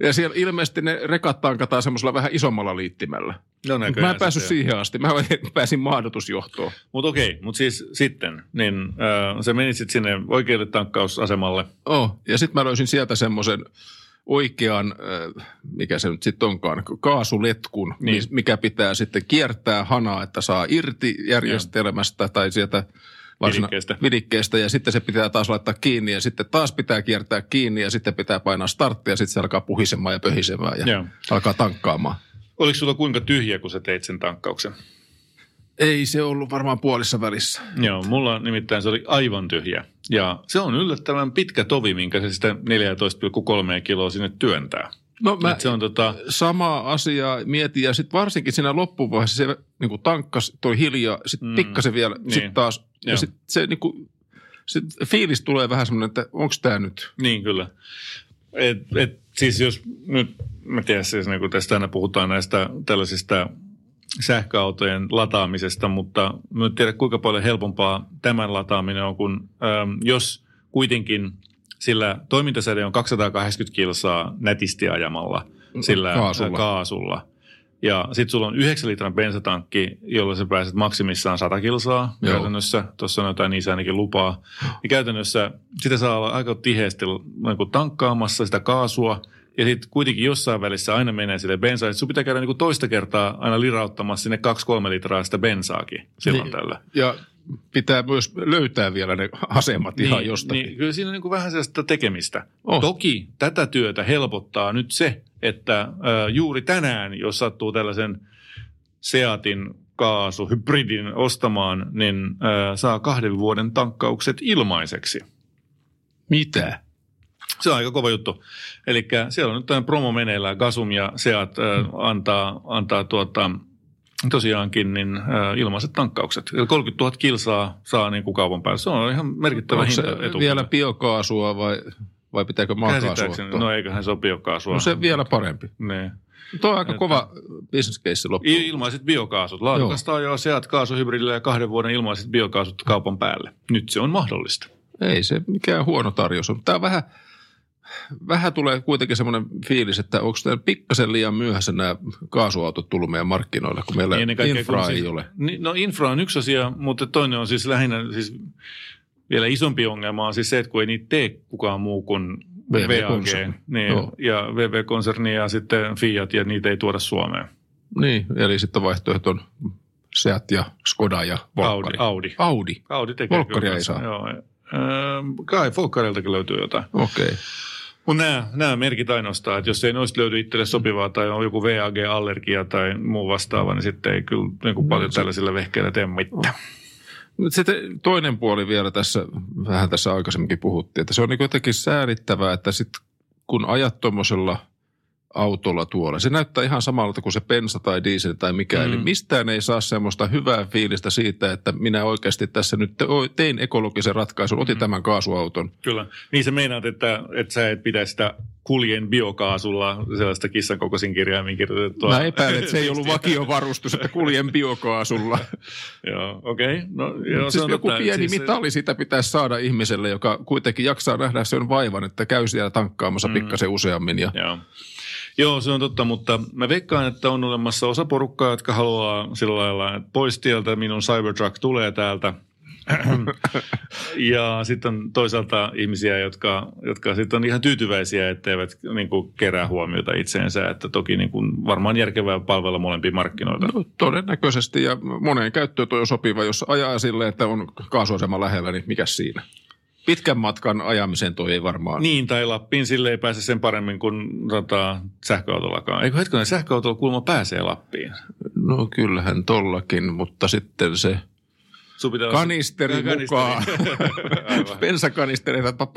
Ja siellä ilmeisesti ne rekat tankataan semmoisella vähän isommalla liittimellä. No mä en päässyt siihen asti. Mä pääsin maadotusjohtoon. Mutta okei, mutta siis sitten, niin äh, sä menit sitten sinne oikealle tankkausasemalle. Oh, ja sitten mä löysin sieltä semmoisen oikean, äh, mikä se nyt sitten onkaan, kaasuletkun, niin. mikä pitää sitten kiertää hanaa, että saa irti järjestelmästä ja. tai sieltä varsina- Vidikkeestä. vidikkeestä ja sitten se pitää taas laittaa kiinni ja sitten taas pitää kiertää kiinni ja sitten pitää painaa starttia ja sitten se alkaa puhisemaan ja pöhisemään ja Joo. alkaa tankkaamaan. Oliko sulla kuinka tyhjä, kun sä teit sen tankkauksen? Ei se ollut varmaan puolissa välissä. Joo, mulla nimittäin se oli aivan tyhjä. Ja se on yllättävän pitkä tovi, minkä se sitä 14,3 kiloa sinne työntää. No mä Et se on tota, samaa asiaa mietin ja sitten varsinkin siinä loppuvaiheessa se niin tankkas toi hiljaa, sitten Mm. pikkasen vielä, Niin. sitten taas. Joo. Ja sitten se niin kuin, sit fiilis tulee vähän semmoinen, että onko tämä nyt? Niin, kyllä. Et, et, siis jos nyt, mä tiedän siis, niin kun tästä aina puhutaan näistä tällaisista sähköautojen lataamisesta, mutta mä en tiedä kuinka paljon helpompaa tämän lataaminen on, kun äm, jos kuitenkin sillä toimintasäde on 280 kilsaa nätisti ajamalla sillä Kaasulla. kaasulla. Ja sitten sulla on 9 litran bensatankki, jolla sä pääset maksimissaan 100 kilsaa Joo. käytännössä. Tuossa on jotain niissä ainakin lupaa. Ja käytännössä sitä saa olla aika tiheästi niin tankkaamassa sitä kaasua. Ja sitten kuitenkin jossain välissä aina menee sille bensaa. että Sun pitää käydä niin kuin toista kertaa aina lirauttamassa sinne 2-3 litraa sitä bensaakin silloin Niin. tällä. Ja pitää myös löytää vielä ne asemat ihan niin, jostakin. Niin, kyllä siinä on niin kuin vähän sellaista tekemistä. Oh. Toki tätä työtä helpottaa nyt se, että äh, juuri tänään, jos sattuu tällaisen Seatin kaasuhybridin ostamaan, niin äh, saa kahden vuoden tankkaukset ilmaiseksi. Mitä? Se on aika kova juttu. Eli siellä on nyt tämä promo meneillään. Gasum ja Seat äh, antaa, antaa tuota, tosiaankin niin, äh, ilmaiset tankkaukset. Eli 30 000 kilsaa saa niin kuin kaupan päällä. Se on ihan merkittävä Onko se hinta etu. vielä biokaasua vai, vai pitääkö maakaasua ottaa? no eiköhän se ole biokaasua. no se vielä parempi. Niin. Tuo on aika Että- kova business case loppuun. Ilmaiset biokaasut. Laadukasta jo Seat kaasuhybridillä ja kahden vuoden ilmaiset biokaasut kaupan päälle. Nyt se on mahdollista. Ei se mikään huono tarjous on. Tämä on vähän, vähän tulee kuitenkin semmoinen fiilis, että onko tämä pikkasen liian myöhässä nämä kaasuautot tullut meidän markkinoille, kun meillä Niin ennen kaikkea, infra kun ei siis, ole. No infra on yksi asia, mutta toinen on siis lähinnä siis vielä isompi ongelma on siis se, että kun ei niitä tee kukaan muu kuin VAG VV-konserni. niin, Joo. ja VV-konserni ja sitten Fiat ja niitä ei tuoda Suomeen. Niin, eli sitten vaihtoehto on Seat ja Skoda ja Volkkari. Audi. Audi. Audi. Audi tekee Volkkaria kyllä ei saa. Joo. Öö, kai Volkkariltakin löytyy jotain. Okei. Okay. Mutta nämä, nämä merkit ainoastaan, että jos ei noista löydy itselle sopivaa tai on joku VAG-allergia tai muu vastaava, niin sitten ei kyllä niin kuin paljon tällaisilla vehkeillä tee mitään. Sitten toinen puoli vielä tässä, vähän tässä aikaisemminkin puhuttiin, että se on niin jotenkin säälittävää, että sitten kun ajat tuommoisella autolla tuolla, se näyttää ihan samalta kuin se bensa tai diesel tai mikä, mm. eli mistään ei saa semmoista hyvää fiilistä siitä, että minä oikeasti tässä nyt te- tein ekologisen ratkaisun, otin mm. tämän kaasuauton. Kyllä. Niin sä meinaat, että, että sä et pidä sitä kuljen biokaasulla sellaista kissan kokoisin kirjaimin kirjoitettua. Mä epäilen, että se ei ollut vakiovarustus, että kuljen biokaasulla. Joo, okei. Okay. No, joo, siis se joku totta. pieni Siis- mitali sitä pitäisi saada ihmiselle, joka kuitenkin jaksaa nähdä sen vaivan, että käy siellä tankkaamassa mm. pikkasen useammin. Ja... Joo. Joo, se on totta, mutta mä veikkaan, että on olemassa osa porukkaa, jotka haluaa sillä lailla, että pois tieltä minun Cybertruck tulee täältä. ja sitten on toisaalta ihmisiä, jotka, jotka sitten on ihan tyytyväisiä, etteivät niin kuin, kerää huomiota itseensä. Että toki niin kuin, varmaan järkevää palvella molempia markkinoita. No, todennäköisesti ja moneen käyttöön toi on sopiva. Jos ajaa silleen, että on kaasuasema lähellä, niin mikä siinä? Pitkän matkan ajamiseen toi ei varmaan. Niin, tai Lappiin sille ei pääse sen paremmin kuin tota, sähköautollakaan. Eikö hetkinen, sähköautolla kuulemma pääsee Lappiin? No kyllähän tollakin, mutta sitten se olla- kanisteri Kanisteri. mukaan,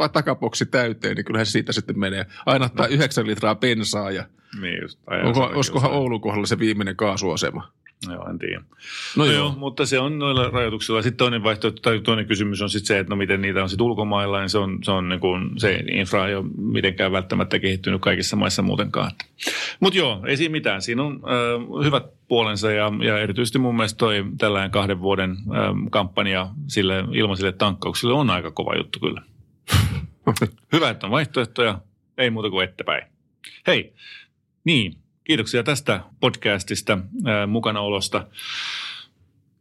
pa- takaboksi täyteen, niin kyllähän se siitä sitten menee. Aina ottaa 9 litraa bensaa ja Niin just. olisikohan. Oulun kohdalla se viimeinen kaasuasema? Joo, en tiedä. No No joo. joo, mutta se on noilla rajoituksilla. Sitten toinen vaihtoehto tai toinen kysymys on sitten se, että no miten niitä on sitten ulkomailla, niin se on, se on niin kuin, se infra ei ole mitenkään välttämättä kehittynyt kaikissa maissa muutenkaan. Mutta joo, ei siinä mitään. Siinä on äh, hyvät puolensa ja, ja erityisesti mun mielestä toi tällainen kahden vuoden äh, kampanja sille ilmaisille tankkauksille on aika kova juttu kyllä. Hyvä, että on vaihtoehtoja. Ei muuta kuin ettepäin. Hei, niin, kiitoksia tästä podcastista, mukanaolosta.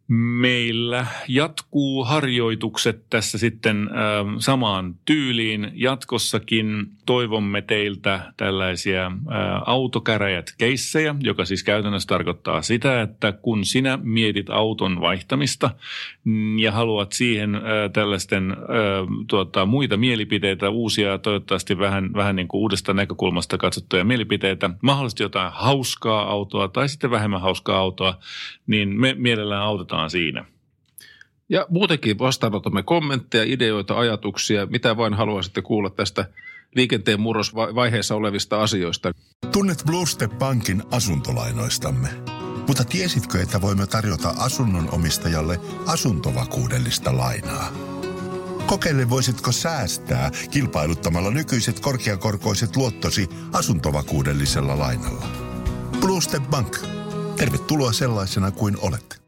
Meillä jatkuu harjoitukset tässä sitten äh, samaan tyyliin. Jatkossakin toivomme teiltä tällaisia äh, autokäräjät-keissejä, joka siis käytännössä tarkoittaa sitä, että kun sinä mietit auton vaihtamista ja haluat siihen äh, tällaisten äh, tuota, muita mielipiteitä, uusia toivottavasti vähän, vähän niin kuin uudesta näkökulmasta katsottuja mielipiteitä, mahdollisesti jotain hauskaa autoa tai sitten vähemmän hauskaa autoa, niin me mielellään autetaan siinä. Ja muutenkin vastaanotamme kommentteja, ideoita, ajatuksia, mitä vain haluaisitte kuulla tästä liikenteen murrosvaiheessa olevista asioista. Tunnet Bluestep Bankin asuntolainoistamme. Mutta tiesitkö, että voimme tarjota asunnon omistajalle asuntovakuudellista lainaa? Kokeile voisitko säästää kilpailuttamalla nykyiset korkeakorkoiset luottosi asuntovakuudellisella lainalla. Bluestep Bank. Tervetuloa sellaisena kuin olet.